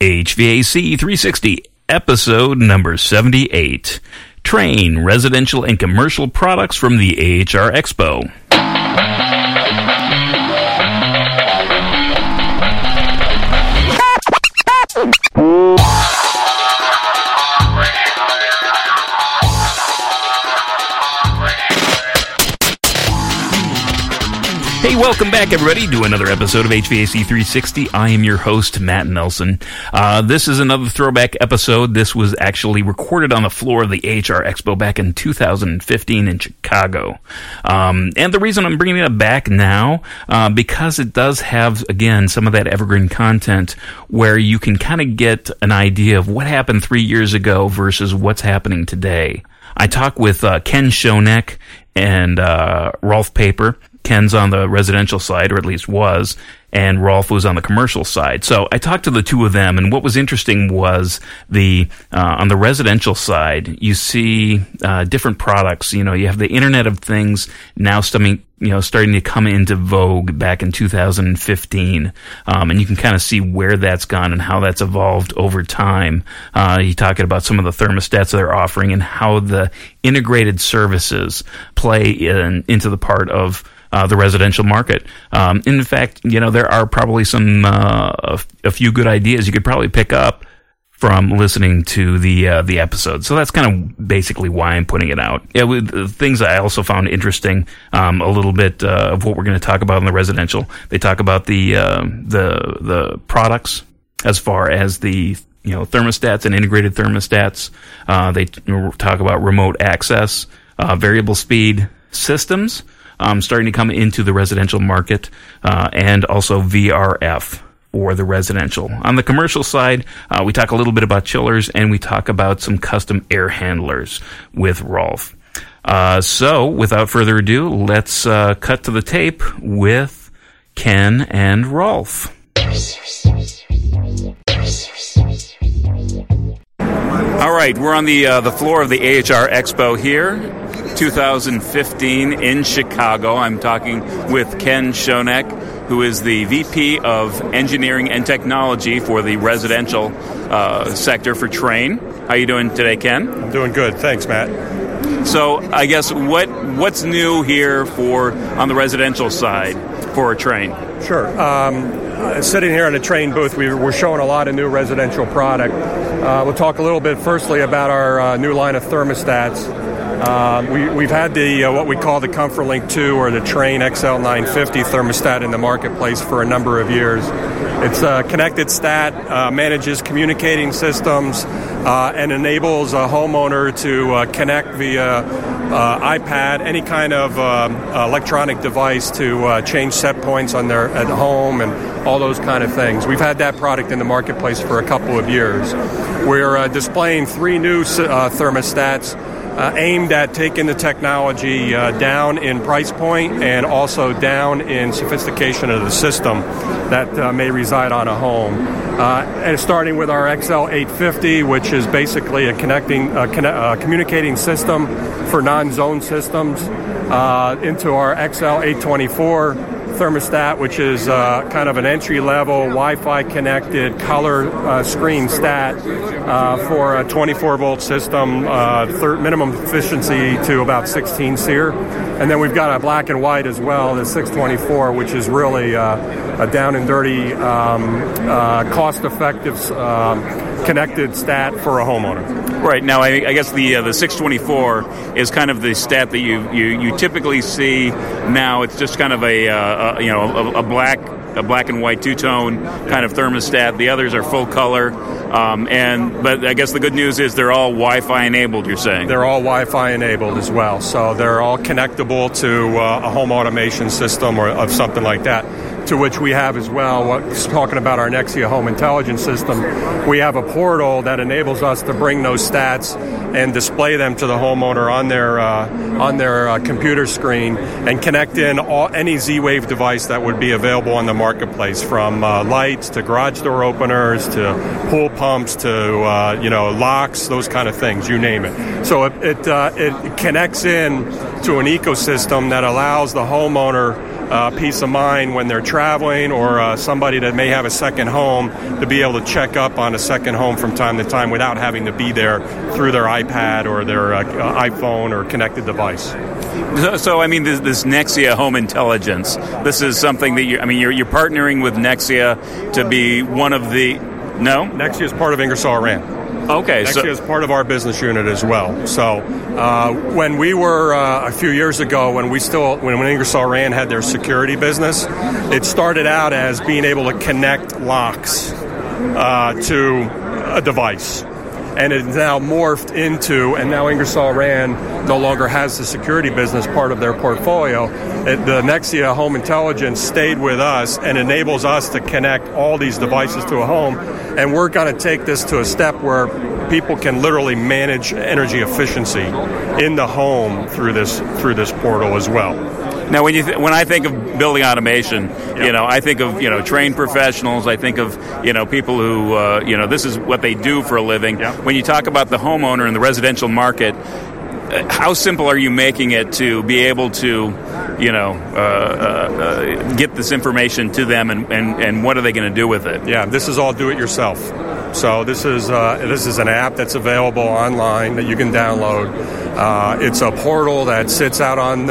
HVAC 360, episode number 78. Trane residential and commercial products from the AHR Expo. Welcome back, everybody, to another episode of HVAC 360. I am your host, Matt Nelson. Uh, this is another throwback episode. This was actually recorded on the floor of the HR Expo back in 2015 in Chicago. Um, and the reason I'm bringing it back now, uh, because it does have, again, some of that evergreen content where you can kind of get an idea of what happened three years ago versus what's happening today. I talk with uh, Ken Schoeneck and uh, Rolf Paper. Ken's on the residential side, or at least was, and Rolf was on the commercial side. So I talked to the two of them, and what was interesting was the uh, on the residential side, you see uh, different products. You know, you have the Internet of Things now starting, you know, starting to come into vogue back in 2015, um, and you can kind of see where that's gone and how that's evolved over time. Uh, you talking about some of the thermostats they're offering and how the integrated services play in, into the part of uh, the residential market. Um, in fact, you know, there are probably some, uh, a, few good ideas you could probably pick up from listening to the uh, the episode. So that's kind of basically why I'm putting it out. Yeah, with things I also found interesting, um, a little bit uh, of what we're going to talk about in the residential. They talk about the uh, the the products as far as the you know thermostats and integrated thermostats. Uh, they talk about remote access, uh, variable speed systems. Um, starting to come into the residential market, uh, and also VRF for the residential. On the commercial side, uh, we talk a little bit about chillers and we talk about some custom air handlers with Rolf. Uh, so, without further ado, let's uh, cut to the tape with Ken and Rolf. All right, we're on the uh, the floor of the AHR Expo here, 2015 in Chicago. I'm talking with Ken Schoeneck, who is the VP of Engineering and Technology for the residential uh, sector for Trane. How are you doing today, Ken? I'm doing good, thanks, Matt. So, I guess what what's new here for on the residential side for a Trane? Sure. Um, uh, sitting here in a Trane booth, we, we're showing a lot of new residential product. Uh, we'll talk a little bit firstly about our uh, new line of thermostats. Uh, we, we've had the uh, what we call the ComfortLink 2 or the Trane XL950 thermostat in the marketplace for a number of years. It's a connected stat, uh, manages communicating systems, uh, and enables a homeowner to uh, connect via uh, iPad, any kind of um, electronic device to change set points on their at home and all those kind of things. We've had that product in the marketplace for a couple of years. We're displaying three new thermostats uh, aimed at taking the technology uh, down in price point and also down in sophistication of the system that uh, may reside on a home. Uh, and starting with our XL850, which is basically a connecting, conne- communicating system for non-zone systems, uh, into our XL824 thermostat, which is uh, kind of an entry level Wi Fi connected color uh, screen stat uh, for a 24 volt system, uh, third minimum efficiency to about 16 SEER. And then we've got a black and white as well, the 624, which is really uh, a down and dirty, um, cost effective connected stat for a homeowner. Right now, I, I guess the uh, the 624 is kind of the stat that you, you, you typically see now. It's just kind of a, uh, a you know a, a, black a black and white two tone kind of thermostat. The others are full color, um, and but I guess the good news is they're all Wi-Fi enabled. You're saying they're all Wi-Fi enabled as well, so they're all connectable to uh, a home automation system or of something like that to which we have as well. What's talking about our Nexia home intelligence system, we have a portal that enables us to bring those stats and display them to the homeowner on their uh, on their uh, computer screen and connect in all, any Z-Wave device that would be available on the marketplace, from uh, lights to garage door openers to pool pumps to uh, you know locks, those kind of things, you name it. So it it, uh, it connects in to an ecosystem that allows the homeowner uh, peace of mind when they're traveling or uh, somebody that may have a second home to be able to check up on a second home from time to time without having to be there through their iPad or their uh, iPhone or connected device. So, so, I mean, this, this, Nexia home intelligence. This is something that you. I mean, you're, you're partnering with Nexia to be one of the. No, Nexia is part of Ingersoll Rand. Okay, Nexia so is part of our business unit as well. So uh, when we were uh, a few years ago, when we still when, when Ingersoll Rand had their security business, it started out as being able to connect locks uh, to a device and it now morphed into, and now Ingersoll Rand no longer has the security business part of their portfolio. It, the Nexia Home Intelligence stayed with us and enables us to connect all these devices to a home, and we're going to take this to a step where people can literally manage energy efficiency in the home through this through this portal as well. Now, when you th- when I think of building automation, yep. you know, I think of you know trained professionals. I think of you know people who uh, you know this is what they do for a living. Yep. When you talk about the homeowner in the residential market, uh, how simple are you making it to be able to, you know, uh, uh, uh get this information to them, and, and, and what are they going to do with it? Yeah, this is all do it yourself. So this is uh, this is an app that's available online that you can download. Uh, it's a portal that sits out on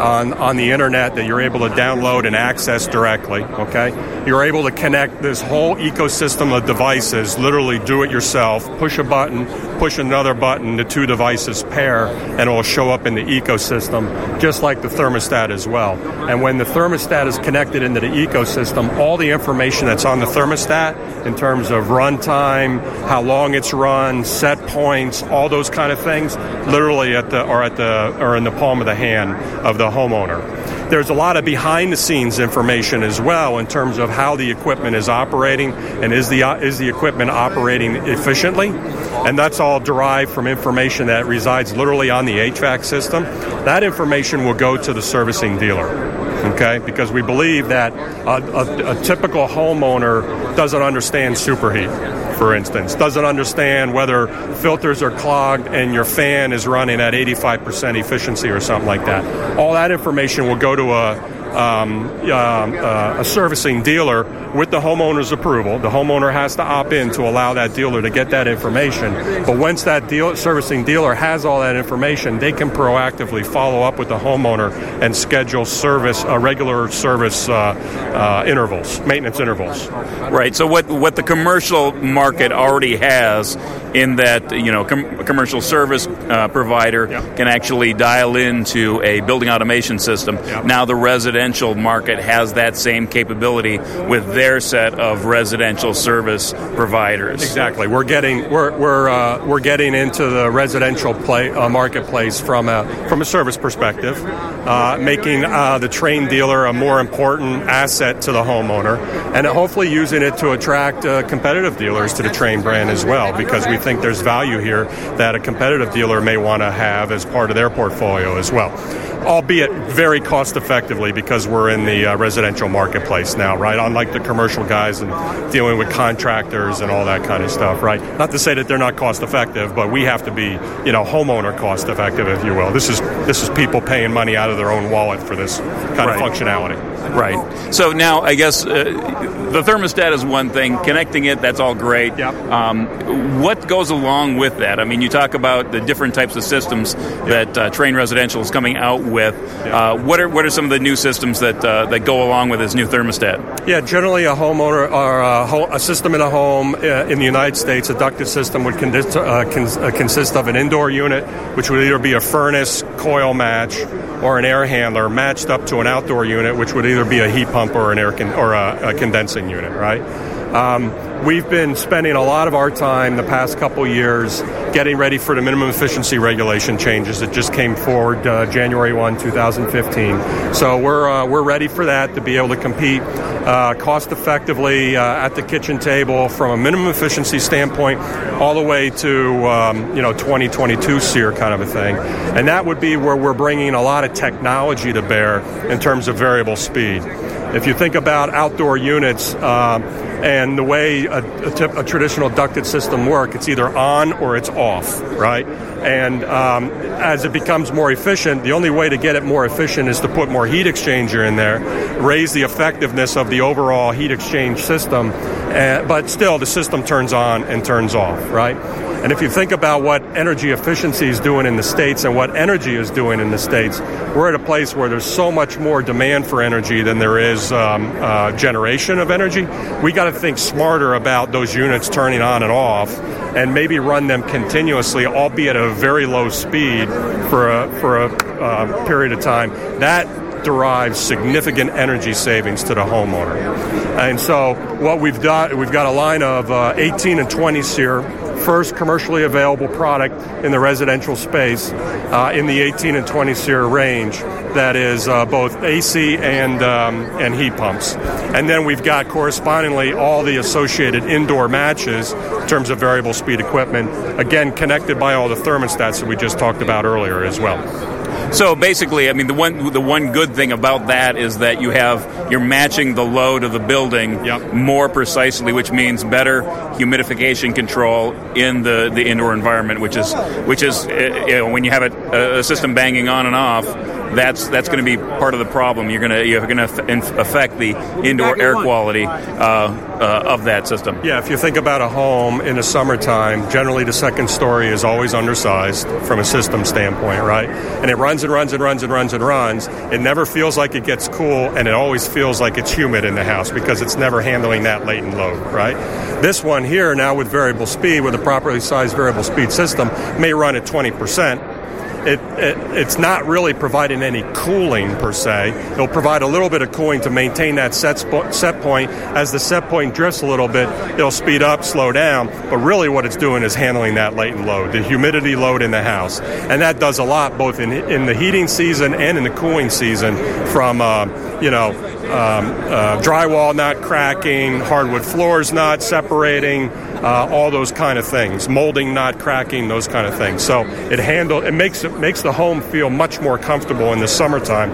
on, on the internet that you're able to download and access directly. Okay, you're able to connect this whole ecosystem of devices, literally do it yourself. Push a button, push another button, the two devices pair, and it will show up in the ecosystem, just like the thermostat as well. And when the thermostat is connected into the ecosystem, all the information that's on the thermostat in terms of runtime, how long it's run, set points, all those kind of things, literally at the or at the or in the palm of the hand of the homeowner. There's a lot of behind the scenes information as well in terms of how the equipment is operating and is the uh, is the equipment operating efficiently, and that's all derived from information that resides literally on the HVAC system. That information will go to the servicing dealer okay? Because we believe that a, a, a, typical homeowner doesn't understand superheat for instance, doesn't understand whether filters are clogged and your fan is running at 85% efficiency or something like that. All that information will go to a um, uh, uh, a servicing dealer with the homeowner's approval. The homeowner has to opt in to allow that dealer to get that information. But once that deal, servicing dealer has all that information, they can proactively follow up with the homeowner and schedule service, uh, regular service uh, uh, intervals, maintenance intervals. Right. So what what the commercial market already has in that you know com- commercial service uh, provider can actually dial into a building automation system. Now the residential market has that same capability with their set of residential service providers. Exactly. We're getting we're we're uh, we're getting into the residential play uh, marketplace from a from a service perspective, uh, making uh, the Trane dealer a more important asset to the homeowner, and hopefully using it to attract uh, competitive dealers to the Trane brand as well, because we think there's value here that a competitive dealer may want to have as part of their portfolio as well albeit very cost effectively because we're in the uh, residential marketplace now, right? Unlike the commercial guys and dealing with contractors and all that kind of stuff, right? Not to say that they're not cost effective, but we have to be, you know, homeowner cost effective, if you will. This is this is people paying money out of their own wallet for this kind right. of functionality. Right. So now, I guess uh, the thermostat is one thing. Connecting it, that's all great. Yep. Um, what goes along with that? I mean, you talk about the different types of systems yep. that uh, Trane Residential is coming out with. Yep. Uh, what are what are some of the new systems that uh, that go along with this new thermostat? Yeah, generally a homeowner or a, ho- a system in a home uh, in the United States, a ducted system would con- uh, con- consist of an indoor unit, which would either be a furnace, coil match, or an air handler matched up to an outdoor unit, which would either be a heat pump or an air con- or a, a condensing unit, right? Um, we've been spending a lot of our time the past couple years getting ready for the minimum efficiency regulation changes that just came forward uh, January 1, 2015. So we're, uh, we're ready for that to be able to compete uh, cost effectively uh, at the kitchen table from a minimum efficiency standpoint all the way to um, you know 2022 SEER kind of a thing. And that would be where we're bringing a lot of technology to bear in terms of variable speed. If you think about outdoor units, uh, and the way a, traditional ducted system work, it's either on or it's off, right? And um, as it becomes more efficient, the only way to get it more efficient is to put more heat exchanger in there, raise the effectiveness of the overall heat exchange system. Uh, but still, the system turns on and turns off, right? And if you think about what energy efficiency is doing in the States and what energy is doing in the States, we're at a place where there's so much more demand for energy than there is um, uh, generation of energy. We got to think smarter about those units turning on and off and maybe run them continuously, albeit at a very low speed for a, for a uh, period of time. That derives significant energy savings to the homeowner. And so what we've got, we've got a line of uh, 18 and 20 SEER first commercially available product in the residential space uh, in the 18 and 20 SEER range that is uh, both AC and um, and heat pumps. And then we've got correspondingly all the associated indoor matches in terms of variable speed equipment, again connected by all the thermostats that we just talked about earlier as well. So basically, I mean, the one the one good thing about that is that you have you're matching the load of the building yep. more precisely, which means better humidification control in the, the indoor environment, which is which is eh, you know, when you have a, a system banging on and off that's that's going to be part of the problem. You're going to you're going to affect the indoor air quality uh, uh, of that system. Yeah, if you think about a home in the summertime, generally the second story is always undersized from a system standpoint, right? And it runs and runs and runs and runs and runs. It never feels like it gets cool, and it always feels like it's humid in the house because it's never handling that latent load, right? This one here now with variable speed, with a properly sized variable speed system, may run at 20 percent it, it, it's not really providing any cooling per se. It'll provide a little bit of cooling to maintain that set, sp- set point. As the set point drifts a little bit, it'll speed up, slow down. But really, what it's doing is handling that latent load, the humidity load in the house, and that does a lot both in in the heating season and in the cooling season. From uh, you know um, uh, drywall not cracking, hardwood floors not separating uh, all those kind of things, molding not cracking, those kind of things. So it handle it makes it makes the home feel much more comfortable in the summertime.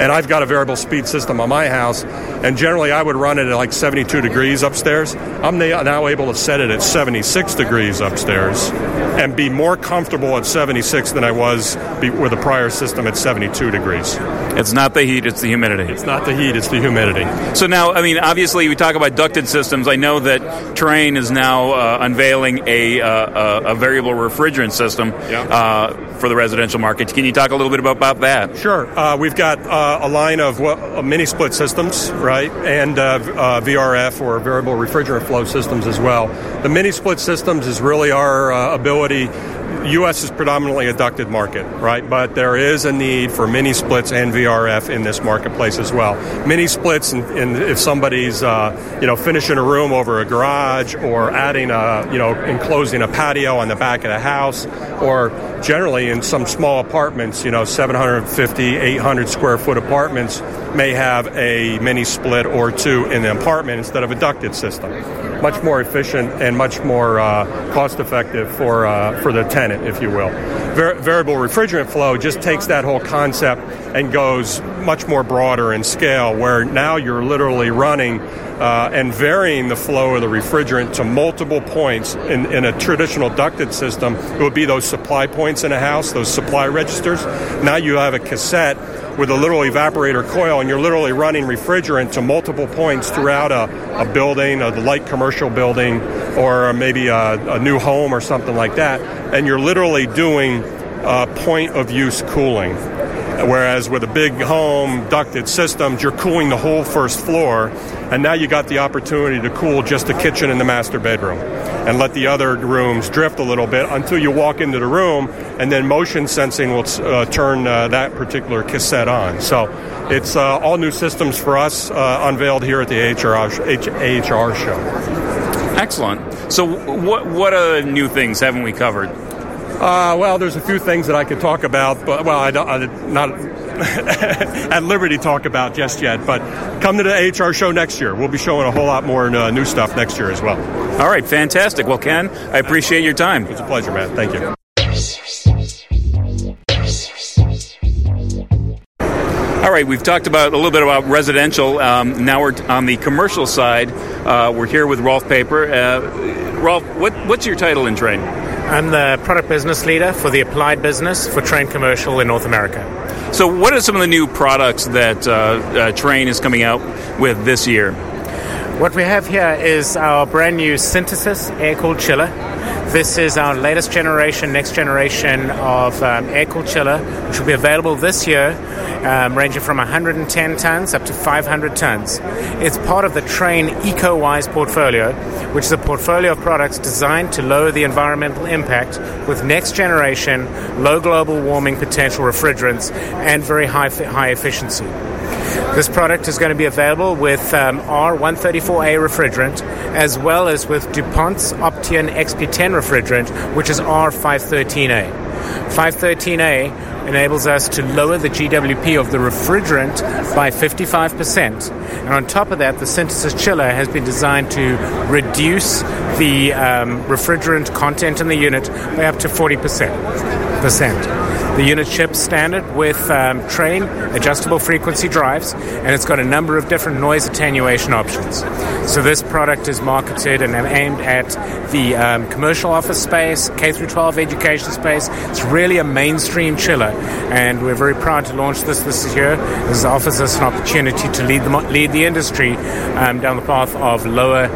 And I've got a variable speed system on my house, and generally I would run it at like 72 degrees upstairs. I'm now able to set it at 76 degrees upstairs and be more comfortable at 76 than I was with the prior system at 72 degrees. It's not the heat, it's the humidity. It's not the heat, it's the humidity. So now, I mean, obviously, we talk about ducted systems. I know that Trane is now uh, unveiling a, uh, a, variable refrigerant system yeah. uh, for the residential market. Can you talk a little bit about, about that? Sure. Uh, we've got uh, a line of uh, mini split systems, right, and VRF or variable refrigerant flow systems as well. The mini split systems is really our ability ability U.S. is predominantly a ducted market, right? But there is a need for mini splits and VRF in this marketplace as well. Mini splits, and, if somebody's uh, you know finishing a room over a garage or adding a you know enclosing a patio on the back of the house, or generally in some small apartments, you know 750, 800 square foot apartments may have a mini split or two in the apartment instead of a ducted system. Much more efficient and much more uh, cost effective for uh, for the tenant, if you will. Var- variable refrigerant flow just takes that whole concept and goes much more broader in scale, where now you're literally running uh, and varying the flow of the refrigerant to multiple points. In, in a traditional ducted system, it would be those supply points in a house, those supply registers. Now you have a cassette with a little evaporator coil, and you're literally running refrigerant to multiple points throughout a, a building, a light commercial building, or maybe a, a new home or something like that. And you're literally doing uh, point of use cooling. Whereas with a big home ducted systems, you're cooling the whole first floor, and now you got the opportunity to cool just the kitchen and the master bedroom, and let the other rooms drift a little bit until you walk into the room, and then motion sensing will uh, turn uh, that particular cassette on. So it's uh, all new systems for us uh, unveiled here at the AHR, AHR show. Excellent. So what what uh, new things haven't we covered? Uh, well, there's a few things that I could talk about, but well, I don't, I'm not at liberty to talk about just yet. But come to the HR show next year. We'll be showing a whole lot more uh, new stuff next year as well. All right, fantastic. Well, Ken, I appreciate your time. It's a pleasure, man. Thank you. All right, we've talked about a little bit about residential. Um, now we're on the commercial side. Uh, we're here with Rolf Paper. Uh, Rolf, what, what's your title in Trane? I'm the product business leader for the applied business for Trane Commercial in North America. So, what are some of the new products that uh, uh, Trane is coming out with this year? What we have here is our brand new Sintesis air cooled chiller. This is our latest generation, next generation of um, air cooled chiller, which will be available this year, um, ranging from 110 tons up to 500 tons. It's part of the Trane EcoWise portfolio, which is a portfolio of products designed to lower the environmental impact with next generation, low global warming potential refrigerants and very high, high efficiency. This product is going to be available with um, R134A refrigerant as well as with DuPont's Opteon XP10 refrigerant, which is R513A. 513A enables us to lower the GWP of the refrigerant by 55%. And on top of that, the Sintesis chiller has been designed to reduce the um, refrigerant content in the unit by up to 40%. Percent. The unit ships standard with um, Trane adjustable frequency drives, and it's got a number of different noise attenuation options. So this product is marketed and aimed at the um, commercial office space, K through 12 education space. It's really a mainstream chiller, and we're very proud to launch this this year. This offers us an opportunity to lead the lead the industry um, down the path of lower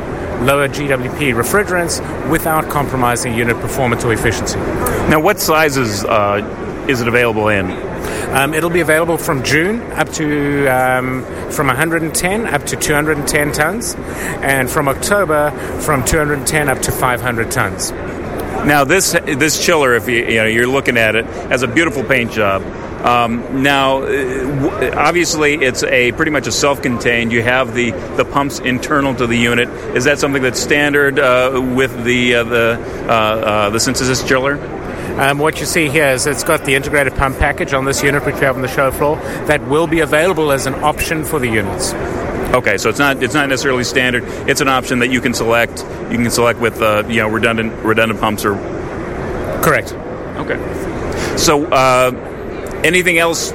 lower GWP refrigerants without compromising unit performance or efficiency. Now, what sizes uh, is it available in? Um, it'll be available from June up to um, from 110 up to 210 tons, and from October from 210 up to 500 tons. Now this this chiller, if you, you know you're looking at it, has a beautiful paint job. Um, now, uh, obviously, it's a pretty much a self-contained. You have the, the pumps internal to the unit. Is that something that's standard uh, with the uh, the uh, uh the Sintesis chiller? Um, what you see here is it's got the integrated pump package on this unit, which we have on the show floor, that will be available as an option for the units. Okay, so it's not it's not necessarily standard. It's an option that you can select. You can select with uh, you know redundant redundant pumps or. Correct. Okay. So, uh, anything else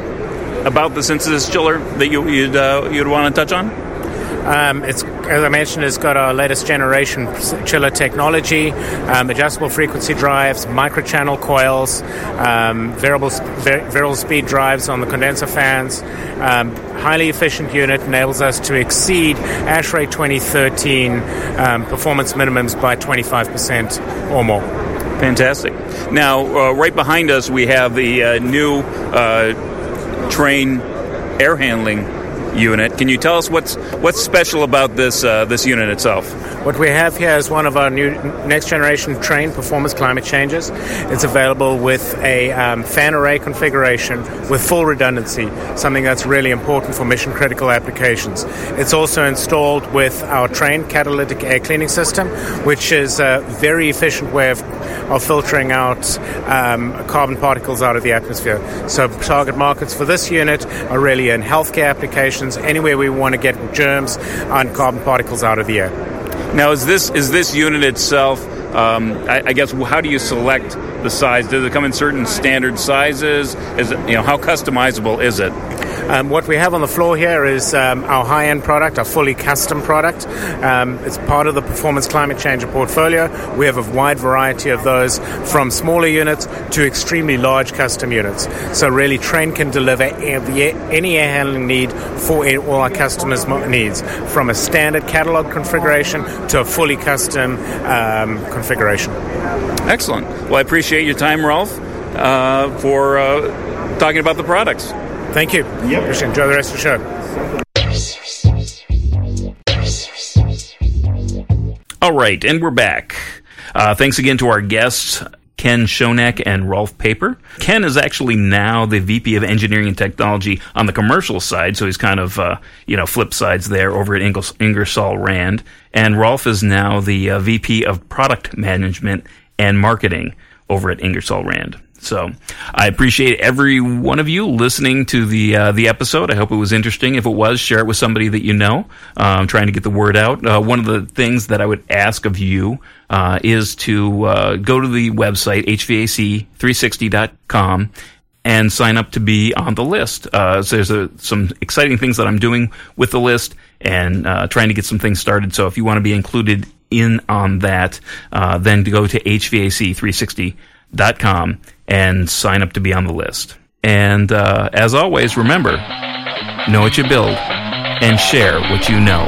about the Sintesis chiller that you, would uh, you'd want to touch on? Um, it's as I mentioned, it's got our latest generation chiller technology, um, adjustable frequency drives, microchannel coils, um, variable variable speed drives on the condenser fans. Um, highly efficient unit enables us to exceed ASHRAE 2013 um, performance minimums by 25% or more. Fantastic. Now, uh, right behind us, we have the uh, new uh, Trane air handling unit. Can you tell us what's what's special about this uh, this unit itself? What we have here is one of our new next generation Trane Performance Climate Changers. It's available with a um, fan array configuration with full redundancy, something that's really important for mission critical applications. It's also installed with our Trane catalytic air cleaning system, which is a very efficient way of, of filtering out um, carbon particles out of the atmosphere. So target markets for this unit are really in healthcare applications, anywhere we want to get germs and carbon particles out of the air. Now, is this is this unit itself? Um, I, I, guess how do you select the size? Does it come in certain standard sizes? Is it you know how customizable is it? Um, what we have on the floor here is um, our high end product, our fully custom product. Um, it's part of the Performance Climate Changer portfolio. We have a wide variety of those from smaller units to extremely large custom units. So, really, Trane can deliver any air handling need for all our customers' needs, from a standard catalog configuration to a fully custom um, configuration. Excellent. Well, I appreciate your time, Rolf, uh, for uh, talking about the products. Thank you. Yep. Just enjoy the rest of the show. All right, and we're back. Uh, thanks again to our guests, Ken Schoeneck and Rolf Paper. Ken is actually now the VP of Engineering and Technology on the commercial side, so he's kind of, uh, you know, flip sides there over at Ingers- Ingersoll Rand. And Rolf is now the uh, VP of Product Management and Marketing over at Ingersoll Rand. So I appreciate every one of you listening to the uh, the episode. I hope it was interesting. If it was, share it with somebody that you know. Uh, trying to get the word out. Uh, one of the things that I would ask of you uh, is to uh, go to the website hvac360.com and sign up to be on the list. Uh, so there's a, some exciting things that I'm doing with the list and trying to get some things started. So if you want to be included in on that, uh, then go to HVAC360.com and sign up to be on the list. And uh, as always, remember know what you build and share what you know.